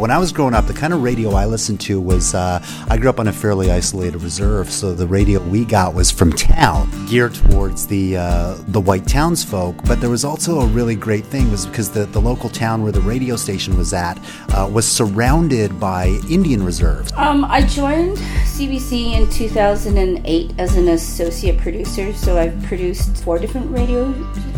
When I was growing up, the kind of radio I listened to was uh, I grew up on a fairly isolated reserve, so the radio we got was from town, geared towards the uh, the white townsfolk. But there was also a really great thing was because the, the local town where the radio station was at uh, was surrounded by Indian reserves. Um, I joined CBC in 2008 as an associate producer, so I've produced four different radio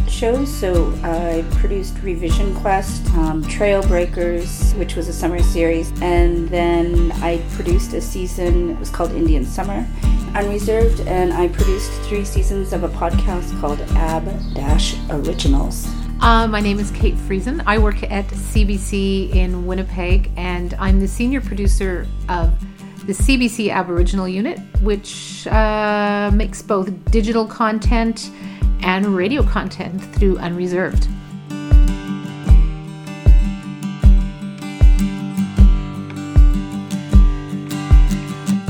shows. So I produced Re-Vision Quest, um, Trailbreakers, which was a summer series, and then I produced a season, it was called Indian Summer, Unreserved, and I produced three seasons of a podcast called Ab Dash Originals. Uh, my name is Cate Friesen. I work at CBC in Winnipeg, and I'm the senior producer of the CBC Aboriginal Unit, which uh, makes both digital content and radio content through Unreserved.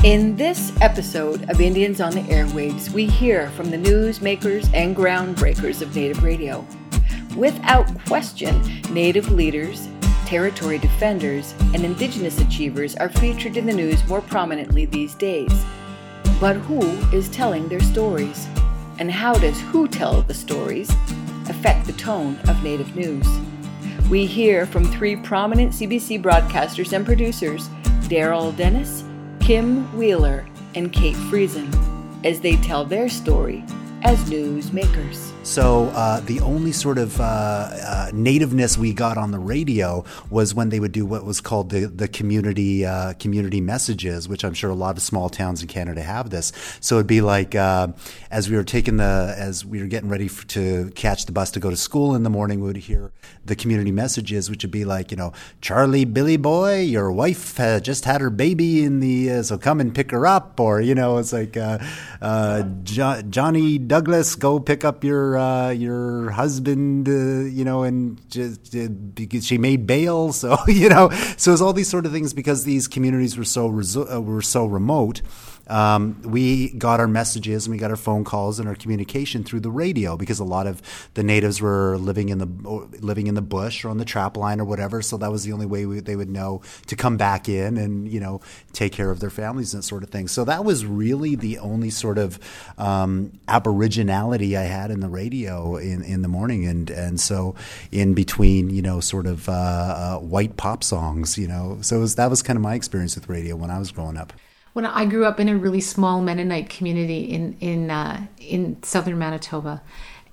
In this episode of Indians on the Airwaves, we hear from the newsmakers and groundbreakers of Native radio. Without question, Native leaders, territory defenders, and Indigenous achievers are featured in the news more prominently these days. But who is telling their stories? And how does who tell the stories affect the tone of Native news? We hear from three prominent CBC broadcasters and producers Darrell Dennis, Kim Wheeler, and Cate Friesen as they tell their story as newsmakers. So uh, the only sort of uh, uh, nativeness we got on the radio was when they would do what was called the the community uh, community messages, which I'm sure a lot of small towns in Canada have this. So it'd be like uh, as we were taking the as we were getting ready for, to catch the bus to go to school in the morning, we would hear the community messages, which would be like you know Charlie Billy boy, your wife just had her baby in the uh, so come and pick her up, or you know it's like jo- Johnny Douglas, go pick up your uh, your husband, uh, you know, and just uh, because she made bail, so you know, so it's all these sort of things because these communities were so resu- uh, were so remote um, we got our messages and we got our phone calls and our communication through the radio because a lot of the natives were living in the living in the bush or on the trap line or whatever. So that was the only way we, they would know to come back in and you know take care of their families and that sort of thing. So that was really the only sort of um, aboriginality I had in the radio in, in the morning and and so in between you know sort of uh, uh, white pop songs you know so was, that was kind of my experience with radio when I was growing up when I grew up in a really small Mennonite community in in uh, in southern Manitoba,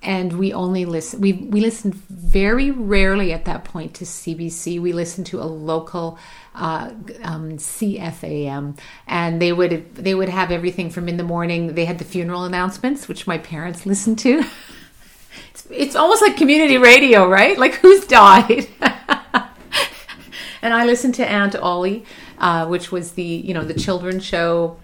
and we only listen. We we listened very rarely at that point to CBC. We listened to a local uh, um, CFAM, and they would they would have everything from in the morning. They had the funeral announcements, which my parents listened to. it's, it's almost like community radio, right? Like who's died. and I listened to Aunt Ollie uh, which was the you know the children's show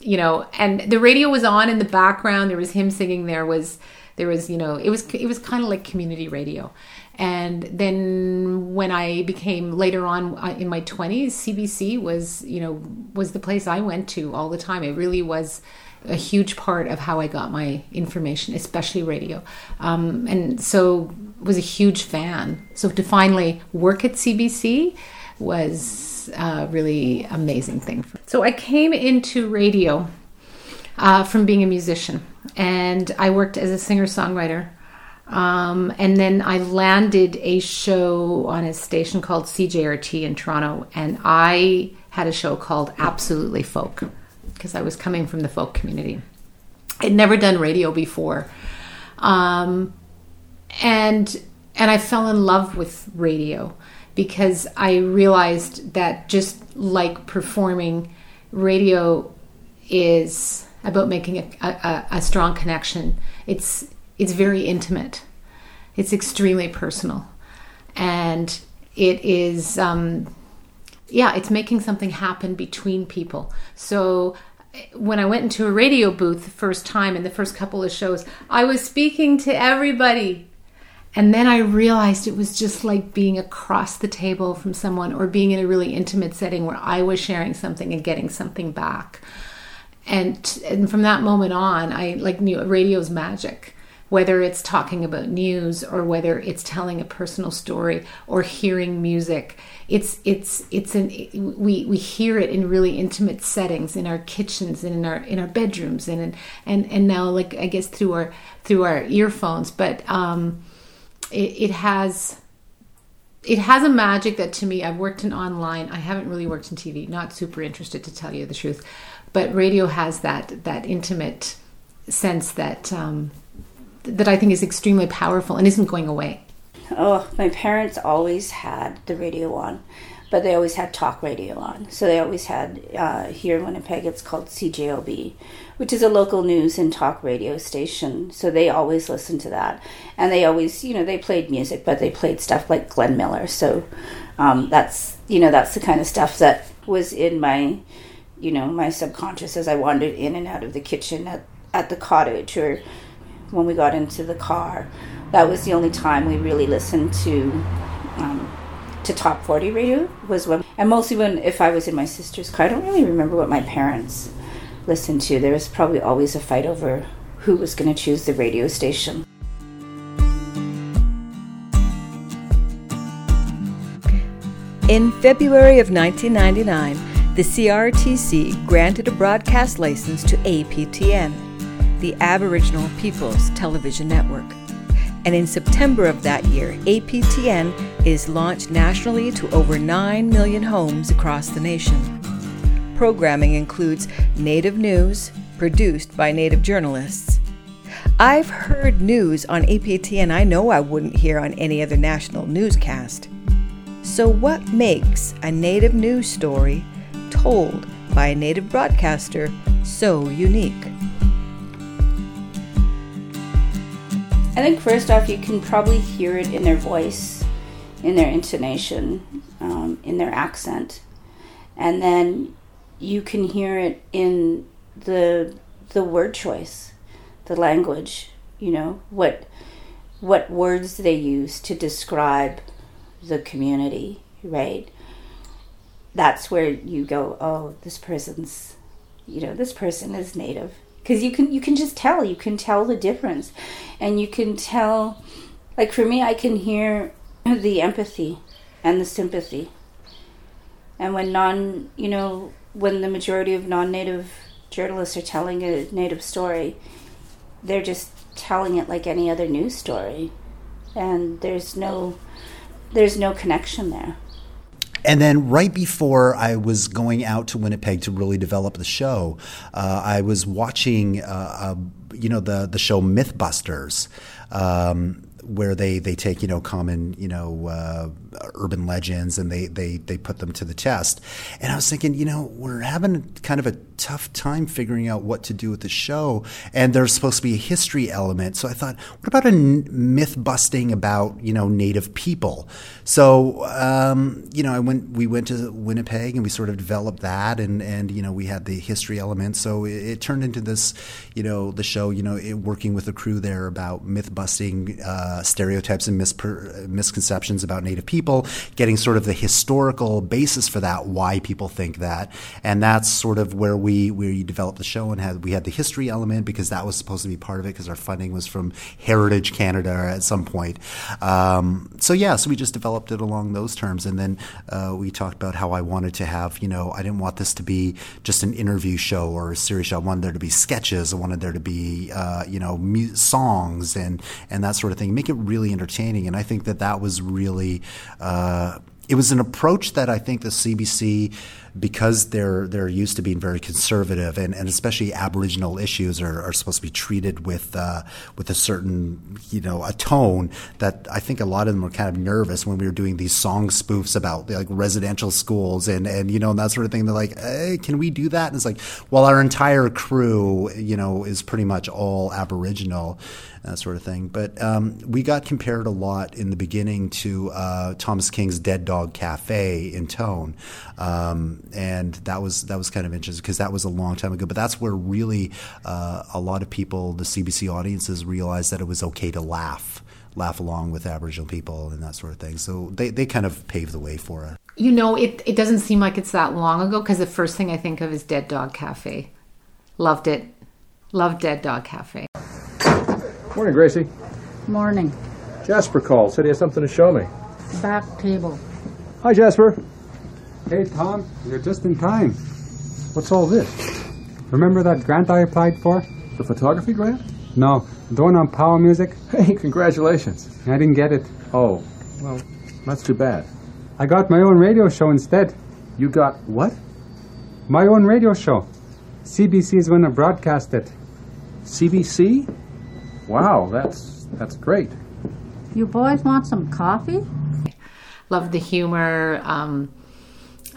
you know and the radio was on in the background. There was him singing. There was there was you know it was it was kind of like community radio. And then when i became later on uh, in my 20s cbc was you know was the place i went to all the time. It really was a huge part of how i got my information especially radio. Um, and so was a huge fan. So to finally work at cbc was a really amazing thing. So I came into radio uh, from being a musician, and I worked as a singer songwriter. Um, and then I landed a show on a station called CJRT in Toronto, and I had a show called Absolutely Folk because I was coming from the folk community. I'd never done radio before, um, and and I fell in love with radio because I realized that just like performing, radio is about making a, a, a strong connection. It's it's very intimate. It's extremely personal, and it is um, yeah, it's making something happen between people. So when I went into a radio booth the first time in the first couple of shows, I was speaking to everybody and then I realized it was just like being across the table from someone or being in a really intimate setting where I was sharing something and getting something back. And, and from that moment on, I like knew radio's magic. whether it's talking about news or whether it's telling a personal story or hearing music it's it's it's an we we hear it in really intimate settings in our kitchens and in our in our bedrooms and and and now like i guess through our through our earphones but um it, it has it has a magic that to me i've worked in online. I haven't really worked in tv not super interested to tell you the truth. But radio has that that intimate sense that um, that I think is extremely powerful and isn't going away. Oh, my parents always had the radio on, but they always had talk radio on. So they always had uh, here in Winnipeg. It's called CJOB, which is a local news and talk radio station. So they always listened to that, and they always, you know, they played music, but they played stuff like Glenn Miller. So um, that's you know that's the kind of stuff that was in my you know my subconscious as I wandered in and out of the kitchen at at the cottage or when we got into the car. That was the only time we really listened to um, to top 40 radio was when and mostly when if I was in my sister's car. I don't really remember what my parents listened to. There was probably always a fight over who was going to choose the radio station. In February of 1999, the CRTC granted a broadcast license to APTN the Aboriginal Peoples Television Network. And in September of that year, APTN is launched nationally to over 9 million homes across the nation. Programming includes Native news, produced by Native journalists. I've heard news on APTN I know I wouldn't hear on any other national newscast. So, what makes a Native news story told by a Native broadcaster so unique? I think first off, you can probably hear it in their voice, in their intonation, um, in their accent, and then you can hear it in the the word choice, the language. You know what what words they use to describe the community, right? That's where you go, oh, this person's, you know, this person is native because you can you can just tell you can tell the difference. And you can tell like for me i can hear the empathy and the sympathy. And when non you know when the majority of non-native journalists are telling a native story they're just telling it like any other news story. And there's no there's no connection there and then right before I was going out to Winnipeg to really develop the show, uh, I was watching, uh, uh, you know, the the show MythBusters. Um, where they, they take you know common you know uh, urban legends and they, they they put them to the test. And I was thinking, you know, we're having kind of a tough time figuring out what to do with the show, and there's supposed to be a history element. So I thought, what about a myth busting about you know Native people? So um, you know, I went we went to Winnipeg and we sort of developed that, and and you know we had the history element. So it, it turned into this, you know, the show. You know, it, working with the crew there about myth busting. Uh, uh, stereotypes and mispr- misconceptions about Native people, getting sort of the historical basis for that, why people think that, and that's sort of where we where we developed the show and had we had the history element because that was supposed to be part of it because our funding was from Heritage Canada at some point. Um, so yeah, so we just developed it along those terms, and then uh, we talked about how I wanted to have you know I didn't want this to be just an interview show or a series show. I wanted there to be sketches. I wanted there to be uh, you know mu- songs and and that sort of thing. Make it really entertaining. And I think that that was really. Uh, it was an approach that I think the CBC, because they're they're used to being very conservative, and, and especially Aboriginal issues are, are supposed to be treated with uh, with a certain you know a tone that I think a lot of them were kind of nervous when we were doing these song spoofs about like residential schools and and you know and that sort of thing. They're like, hey, can we do that? And it's like, well, our entire crew, you know, is pretty much all Aboriginal that sort of thing. But um, we got compared a lot in the beginning to uh, Thomas King's Dead Dog Cafe in Tone, um, and that was that was kind of interesting because that was a long time ago. But that's where really uh, a lot of people, the CBC audiences, realized that it was okay to laugh laugh along with Aboriginal people and that sort of thing. So they, they kind of paved the way for it. You know, it, it doesn't seem like it's that long ago because the first thing I think of is Dead Dog Cafe. Loved it. Loved Dead Dog Cafe. Morning, Gracie. Morning. Jasper called. Said he has something to show me. Back table. Hi, Jasper. Hey, Tom, you're just in time. What's all this? Remember that grant I applied for? The photography grant? No, the one on Power Music? Hey, congratulations. I didn't get it. Oh, well, that's too bad. I got my own radio show instead. You got what? My own radio show. CBC is going to broadcast it. CBC? Wow, that's that's great. You boys want some coffee? Love the humor. Um,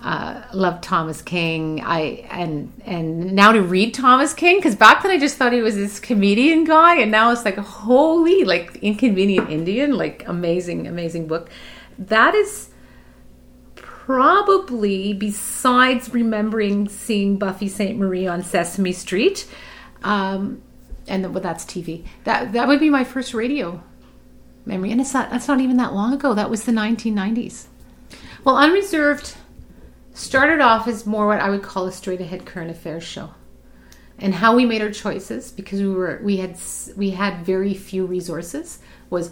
uh, love Thomas King. I and and now to read Thomas King because back then I just thought he was this comedian guy, and now it's like holy, like Inconvenient Indian, like amazing, amazing book. That is probably besides remembering seeing Buffy Sainte-Marie on Sesame Street, um, and well, that's TV. That that would be my first radio memory, and it's not that's not even that long ago. That was the 1990s. Well, unreserved started off as more what I would call a straight ahead current affairs show. And how we made our choices because we were we had we had very few resources was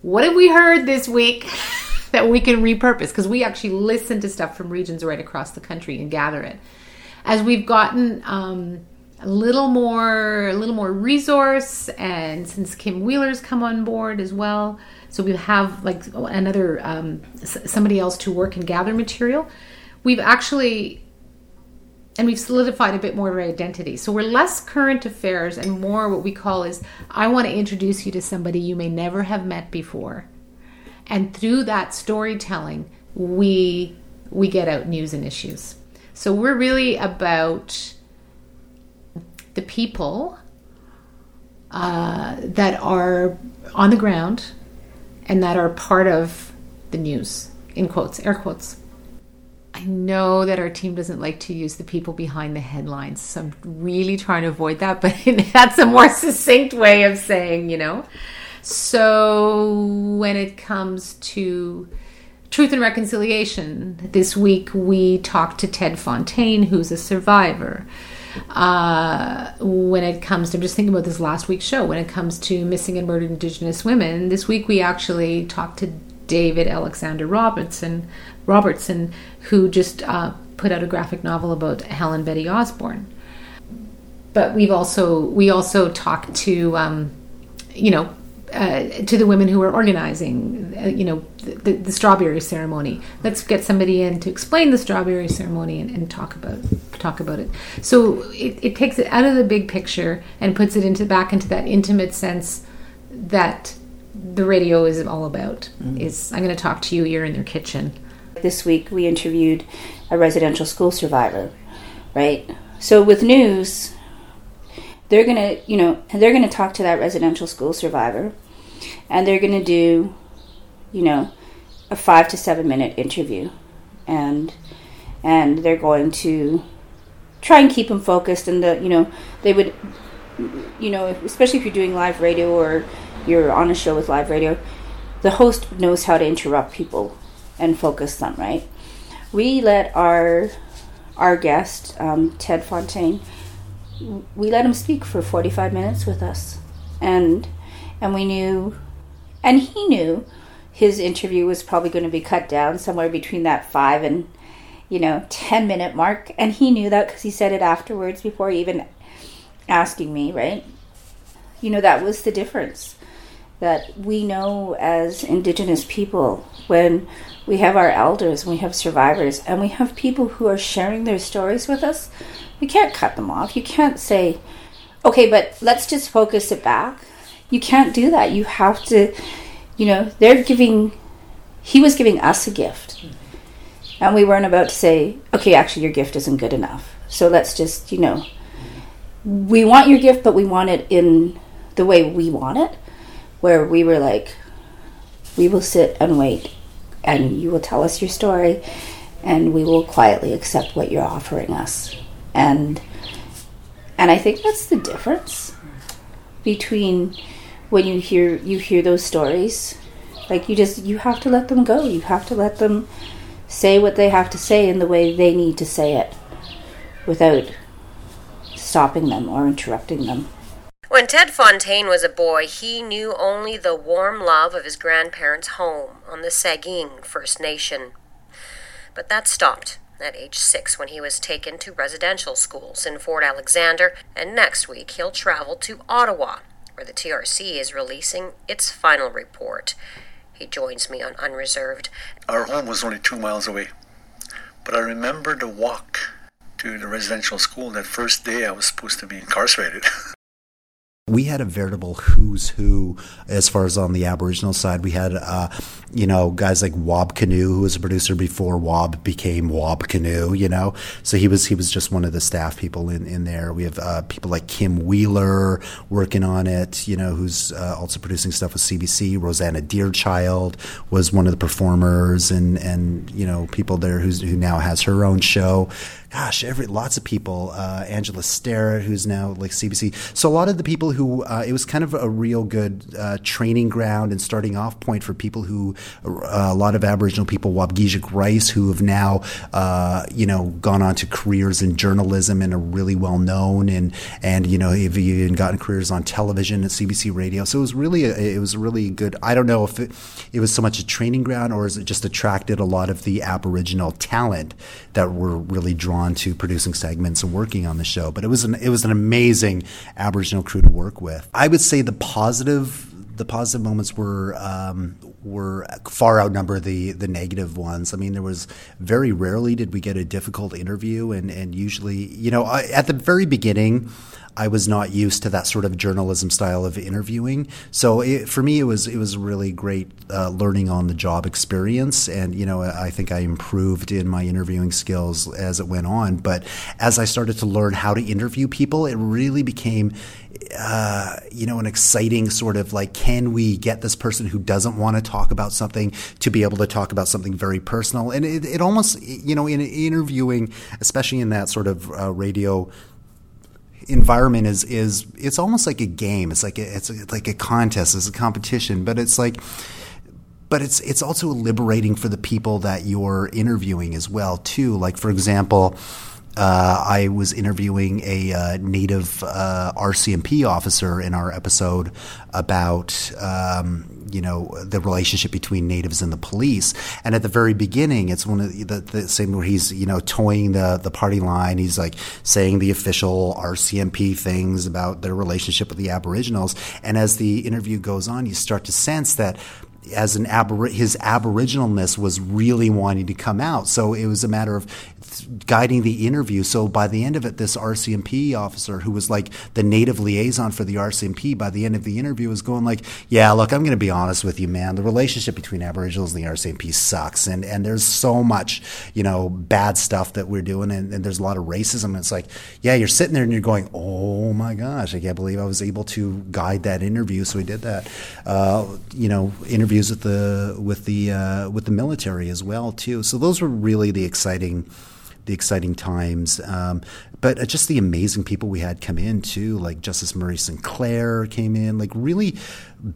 what have we heard this week that we can repurpose because we actually listen to stuff from regions right across the country and gather it. As we've gotten um, a little more a little more resource and since Kim Wheeler's come on board as well, so we have like another um, somebody else to work and gather material we've actually and we've solidified a bit more of our identity. So we're less current affairs and more what we call is I want to introduce you to somebody you may never have met before. And through that storytelling, we we get out news and issues. So we're really about the people uh, that are on the ground and that are part of the news, in quotes, air quotes. I know that our team doesn't like to use the people behind the headlines, so I'm really trying to avoid that, but that's a more succinct way of saying, you know. So when it comes to truth and reconciliation, this week we talked to Ted Fontaine, who's a survivor. Uh, when it comes to, I'm just thinking about this last week's show, when it comes to missing and murdered Indigenous women, this week we actually talked to David Alexander Robertson, Robertson, who just uh, put out a graphic novel about Helen Betty Osborne. But we've also we also talked to um, you know uh, to the women who are organizing, uh, you know, the, the, strawberry ceremony. Let's get somebody in to explain the strawberry ceremony and, and talk about talk about it. So it, it, takes it out of the big picture and puts it into back into that intimate sense that the radio is all about. Mm. Is I'm going to talk to you. You're in their kitchen. This week we interviewed a residential school survivor, right? So with news, they're going to, you know, they're going to talk to that residential school survivor, and they're going to do, you know, a five to seven minute interview, and and they're going to try and keep them focused and the you know they would you know especially if you're doing live radio or you're on a show with live radio, the host knows how to interrupt people and focus them, right? We let our our guest, um, Ted Fontaine, we let him speak for 45 minutes with us. And and we knew and he knew his interview was probably going to be cut down somewhere between that 5 and you know 10 minute mark and he knew that cuz he said it afterwards before even asking me, right? You know that was the difference that we know as Indigenous people when we have our elders, we have survivors, and we have people who are sharing their stories with us. We can't cut them off. You can't say, okay, but let's just focus it back. You can't do that. You have to, you know, they're giving, he was giving us a gift. And we weren't about to say, okay, actually, your gift isn't good enough. So let's just, you know, we want your gift, but we want it in the way we want it where we were like, we will sit and wait, and you will tell us your story, and we will quietly accept what you're offering us. And and I think that's the difference between when you hear you hear those stories. Like you just you have to let them go. You have to let them say what they have to say in the way they need to say it without stopping them or interrupting them. When Ted Fontaine was a boy, he knew only the warm love of his grandparents' home on the Sagkeeng First Nation. But that stopped at age six when he was taken to residential schools in Fort Alexander, and next week he'll travel to Ottawa, where the TRC is releasing its final report. He joins me on Unreserved. Our home was only two miles away, but I remember the walk to the residential school that first day I was supposed to be incarcerated. we had a veritable who's who as far as on the Aboriginal side. We had, uh, you know, guys like Wab Kinew, who was a producer before Wab became Wab Kinew, you know. So he was he was just one of the staff people in, in there. We have uh, people like Kim Wheeler working on it, you know, who's uh, also producing stuff with CBC. Rosanna Deerchild was one of the performers, and and you know people there who's who now has her own show gosh, every lots of people. Uh, Angela Sterritt, who's now like CBC. So a lot of the people who uh, it was kind of a real good uh, training ground and starting off point for people who uh, a lot of Aboriginal people, Waubgeshig Rice, who have now uh, you know gone on to careers in journalism and are really well known and and you know have even gotten careers on television at CBC Radio. So it was really a, it was really good. I don't know if it, it was so much a training ground or is it just attracted a lot of the Aboriginal talent that were really drawn to producing segments and working on the show. But it was an it was an amazing Aboriginal crew to work with. I would say the positive the positive moments were um, were far outnumber the the negative ones. I mean, there was very rarely did we get a difficult interview, and and usually, you know, I, at the very beginning. I was not used to that sort of journalism style of interviewing. So it, for me, it was it was a really great uh, learning on the job experience, and you know I think I improved in my interviewing skills as it went on. But as I started to learn how to interview people, it really became uh, you know, an exciting sort of like, can we get this person who doesn't want to talk about something to be able to talk about something very personal? And it, it almost, you know, in interviewing, especially in that sort of uh, radio environment is is it's almost like a game. It's like a, it's a, like a contest. It's a competition, but it's like but it's it's also liberating for the people that you're interviewing as well too. Like for example. Uh, I was interviewing a uh, native uh, RCMP officer in our episode about um, you know the relationship between natives and the police. And at the very beginning, it's one of the, the, the same where he's you know toeing the the party line. He's like saying the official RCMP things about their relationship with the Aboriginals. And as the interview goes on, you start to sense that as an abor- his aboriginalness was really wanting to come out. So it was a matter of guiding the interview. So by the end of it, this RCMP officer who was like the native liaison for the RCMP, by the end of the interview was going like, "Yeah, look, I'm going to be honest with you, man. The relationship between Aboriginals and the RCMP sucks, and and there's so much, you know, bad stuff that we're doing, and, and there's a lot of racism. And it's like, yeah, you're sitting there and you're going, oh my gosh, I can't believe I was able to guide that interview. So we did that, uh, you know, interviews with the with the uh, with the military as well too. So those were really the exciting the exciting times. Um, but uh, just the amazing people we had come in too, like Justice Murray Sinclair came in, like really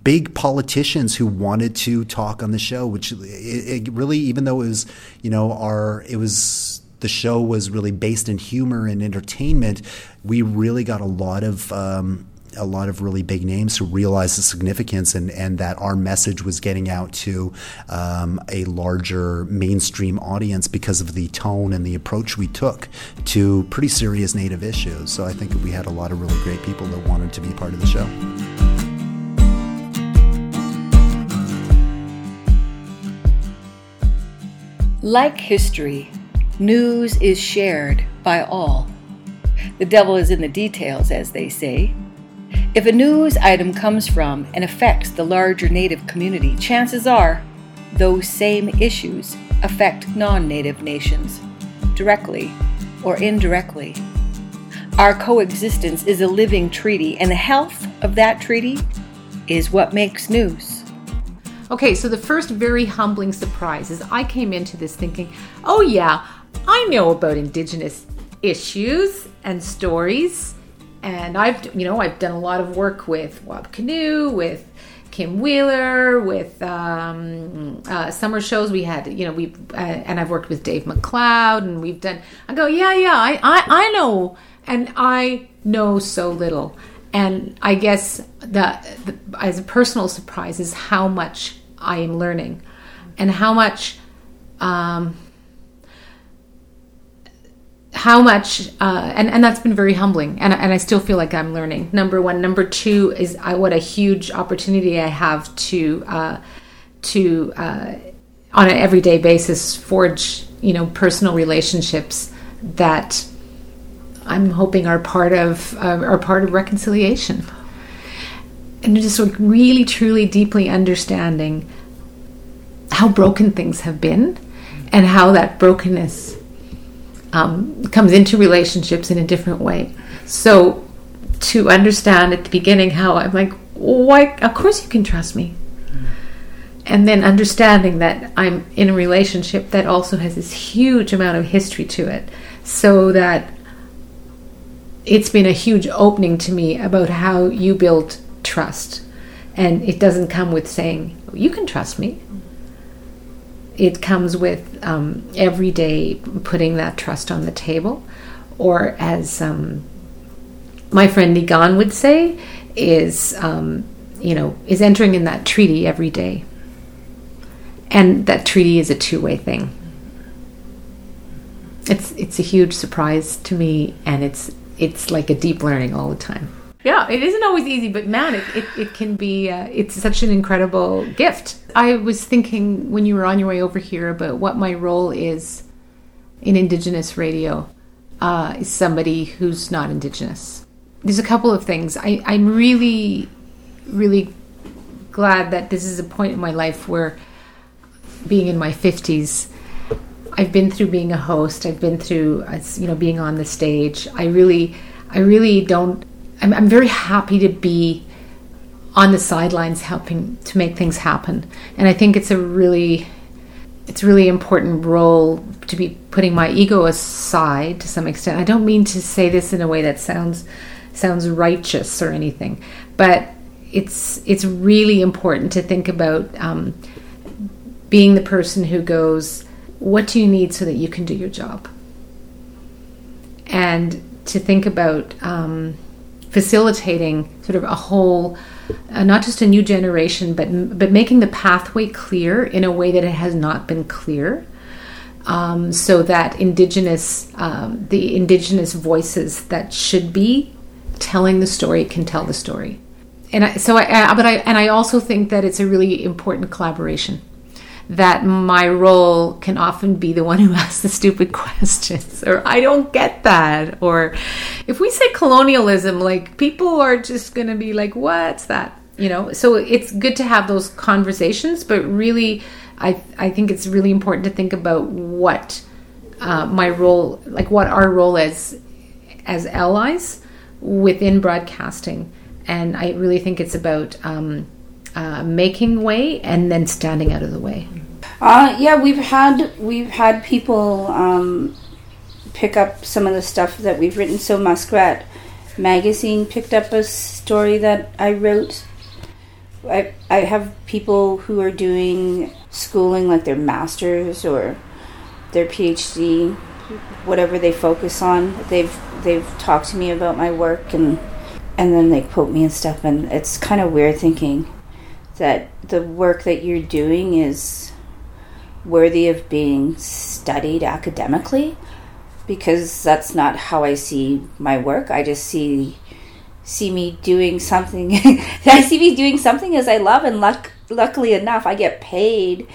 big politicians who wanted to talk on the show. Which it, it really, even though it was, you know, our it was the show was really based in humor and entertainment, we really got a lot of. Um, a lot of really big names who realized the significance and, and that our message was getting out to um, a larger mainstream audience because of the tone and the approach we took to pretty serious Native issues. So I think we had a lot of really great people that wanted to be part of the show. Like history, news is shared by all. The devil is in the details, as they say. If a news item comes from and affects the larger Native community, chances are those same issues affect non Native nations, directly or indirectly. Our coexistence is a living treaty, and the health of that treaty is what makes news. Okay, so the first very humbling surprise is I came into this thinking, oh yeah, I know about Indigenous issues and stories. And I've, you know, I've done a lot of work with Wab Kinew, with Kim Wheeler, with um, uh, summer shows. We had, you know, we uh, and I've worked with Dave McLeod, and we've done. I go, yeah, yeah, I, I, I know, and I know so little. and I guess the, the as a personal surprise is how much I am learning, and how much. Um, how much uh, and, and that's been very humbling. And, and i still feel like i'm learning. Number one. Number two is I, what a huge opportunity i have to uh, to uh, on an everyday basis forge you know personal relationships that i'm hoping are part of uh, are part of reconciliation. And just like really truly deeply understanding how broken things have been and how that brokenness um, comes into relationships in a different way. So to understand at the beginning how I'm like, why? Of course you can trust me. And then understanding that I'm in a relationship that also has this huge amount of history to it, so that it's been a huge opening to me about how you build trust. And it doesn't come with saying, you can trust me it comes with um, every day putting that trust on the table, or as um, my friend Nigan would say, is um, you know is entering in that treaty every day, and that treaty is a two way thing. It's it's a huge surprise to me, and it's it's like a deep learning all the time. Yeah, it isn't always easy, but man, it, it, it can be, uh, it's such an incredible gift. I was thinking when you were on your way over here about what my role is in Indigenous radio uh, is somebody who's not Indigenous. There's a couple of things. I, I'm really, really glad that this is a point in my life where being in my 50s, I've been through being a host, I've been through, you know, being on the stage. I really, I really don't I'm, I'm very happy to be on the sidelines helping to make things happen. And I think it's a really it's really important role to be putting my ego aside to some extent. I don't mean to say this in a way that sounds sounds righteous or anything, but it's it's really important to think about um, being the person who goes, "What do you need so that you can do your job?" And to think about um, facilitating sort of a whole uh, not just a new generation but but making the pathway clear in a way that it has not been clear. Um, so that indigenous um, the indigenous voices that should be telling the story can tell the story. And I, so I, I but I and I also think that it's a really important collaboration that my role can often be the one who asks the stupid questions or I don't get that or if we say colonialism like people are just going to be like what's that? You know so it's good to have those conversations but really I I think it's really important to think about what uh, my role like what our role is as allies within broadcasting. And I really think it's about um, uh, making way and then standing out of the way? Uh, yeah, we've had we've had people um, pick up some of the stuff that we've written. So Muskrat magazine picked up a story that I wrote. I I have people who are doing schooling like their masters or their PhD, whatever they focus on. They've they've talked to me about my work and and then they quote me and stuff and it's kind of weird thinking that the work that you're doing is worthy of being studied academically because that's not how I see my work. I just see see me doing something I see me doing something as I love and luck, luckily enough I get paid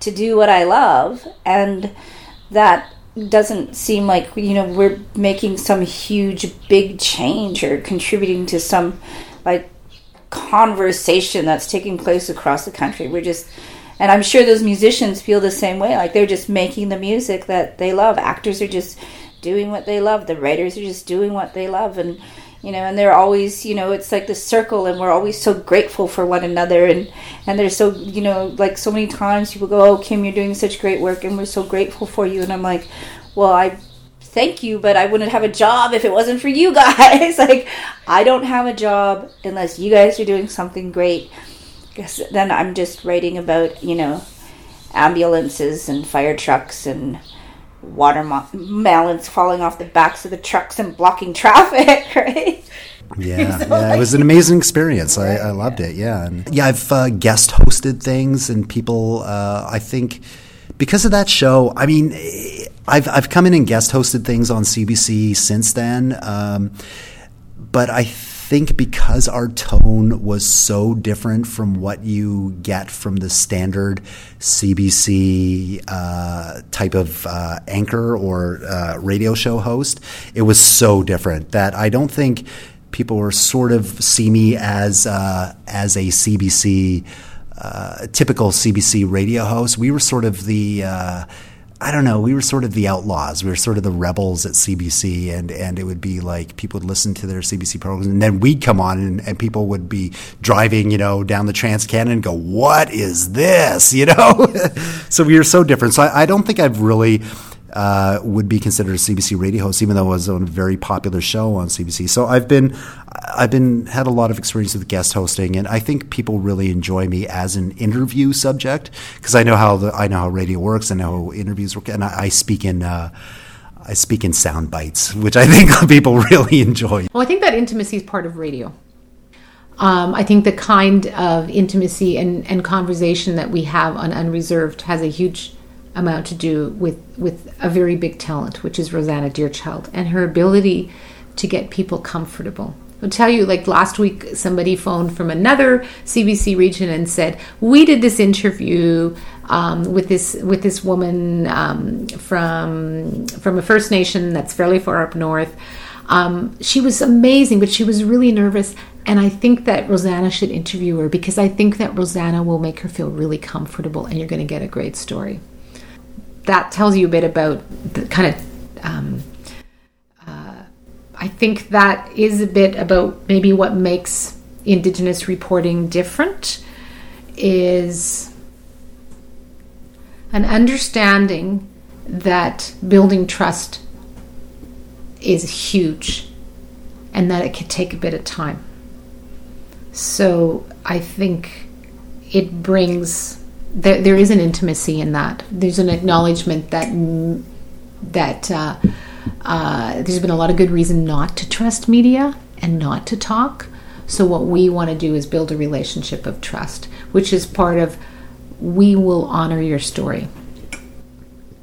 to do what I love and that doesn't seem like you know we're making some huge big change or contributing to some like conversation that's taking place across the country. We're just, and I'm sure those musicians feel the same way. Like they're just making the music that they love. Actors are just doing what they love. The writers are just doing what they love. And, you know, and they're always, you know, it's like the circle and we're always so grateful for one another. And, and there's so, you know, like so many times people go, oh, Kim, you're doing such great work and we're so grateful for you. And I'm like, well, I thank you, but I wouldn't have a job if it wasn't for you guys. like, I don't have a job unless you guys are doing something great. Because then I'm just writing about, you know, ambulances and fire trucks and watermelons falling off the backs of the trucks and blocking traffic, right? Yeah, yeah, it was an amazing experience. I, I loved it. Yeah, and yeah, I've uh, guest hosted things, and people. Uh, I think because of that show, I mean, I've I've come in and guest hosted things on CBC since then, um, but I think because our tone was so different from what you get from the standard CBC uh, type of uh, anchor or uh, radio show host, it was so different that I don't think people were sort of see me as uh, as a CBC uh, typical CBC radio host. We were sort of the uh, I don't know. We were sort of the outlaws. We were sort of the rebels at CBC, and, and it would be like people would listen to their CBC programs, and then we'd come on, and, and people would be driving, you know, down the Trans Canada and go, "What is this?" You know. so we were so different. So I, I don't think I've really uh, would be considered a CBC radio host, even though I was on a very popular show on CBC. So I've been, I've been had a lot of experience with guest hosting, and I think people really enjoy me as an interview subject because I know how the I know how radio works, I know how interviews work, and I, I speak in. Uh, I speak in sound bites, which I think people really enjoy. Well, I think that intimacy is part of radio. Um, I think the kind of intimacy and, and conversation that we have on Unreserved has a huge amount to do with with a very big talent, which is Rosanna Deerchild, and her ability to get people comfortable. I'll tell you, like last week, somebody phoned from another CBC region and said, "We did this interview um, with this with this woman um, from from a First Nation that's fairly far up north." Um, she was amazing, but she was really nervous. And I think that Rosanna should interview her because I think that Rosanna will make her feel really comfortable and you're going to get a great story that tells you a bit about the kind of. I think that is a bit about maybe what makes Indigenous reporting different is an understanding that building trust is huge and that it can take a bit of time. So I think it brings there, there is an intimacy in that. There's an acknowledgement that that uh, uh, there's been a lot of good reason not to trust media and not to talk. So what we want to do is build a relationship of trust, which is part of we will honor your story.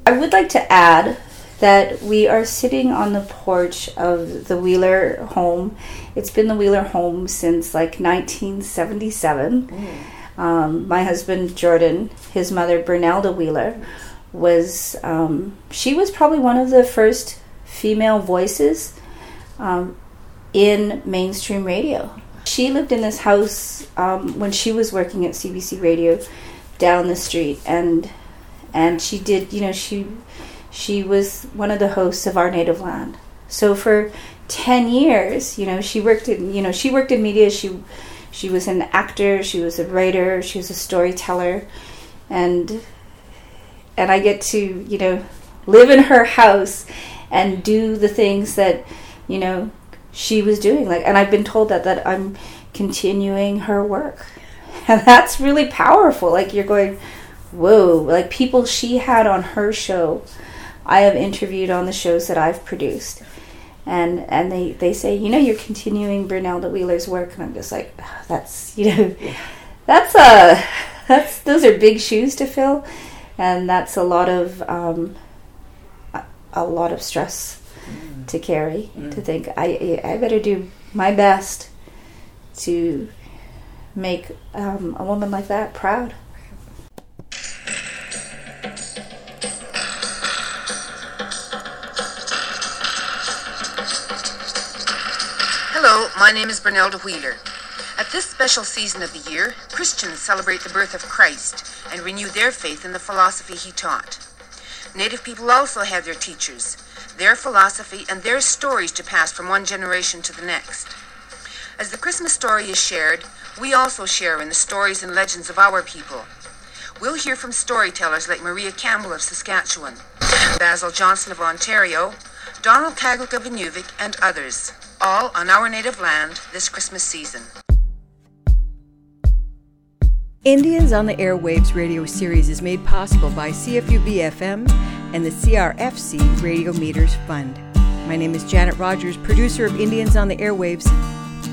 I would like to add that we are sitting on the porch of the Wheeler home. It's been the Wheeler home since like 1977. Mm. Um, my husband Jordan, his mother Bernelda Wheeler, was um, she was probably one of the first female voices um, in mainstream radio. She lived in this house um, when she was working at CBC Radio down the street, and and she did you know she she was one of the hosts of Our Native Land. So for ten years, you know, she worked in you know she worked in media. She she was an actor, she was a writer, she was a storyteller, and and I get to you know live in her house and do the things that you know she was doing. Like, and I've been told that that I'm continuing her work, and that's really powerful. Like you're going, whoa! Like people she had on her show, I have interviewed on the shows that I've produced and and they they say you know you're continuing Bernelda Wheeler's work and I'm just like oh, that's you know that's a that's those are big shoes to fill and that's a lot of um, a lot of stress mm. to carry mm. to think I I better do my best to make um, a woman like that proud. Hello, my name is Bernelda Wheeler. At this special season of the year, Christians celebrate the birth of Christ and renew their faith in the philosophy he taught. Native people also have their teachers, their philosophy, and their stories to pass from one generation to the next. As the Christmas story is shared, we also share in the stories and legends of our people. We'll hear from storytellers like Maria Campbell of Saskatchewan, Basil Johnston of Ontario, Donald Kaglik of Inuvik, and others all on our native land this Christmas season. Indians on the Airwaves radio series is made possible by CFUV FM and the CRFC Radio Meters Fund. My name is Janet Rogers, producer of Indians on the Airwaves.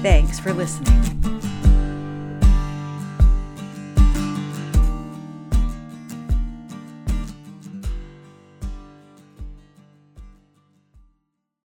Thanks for listening.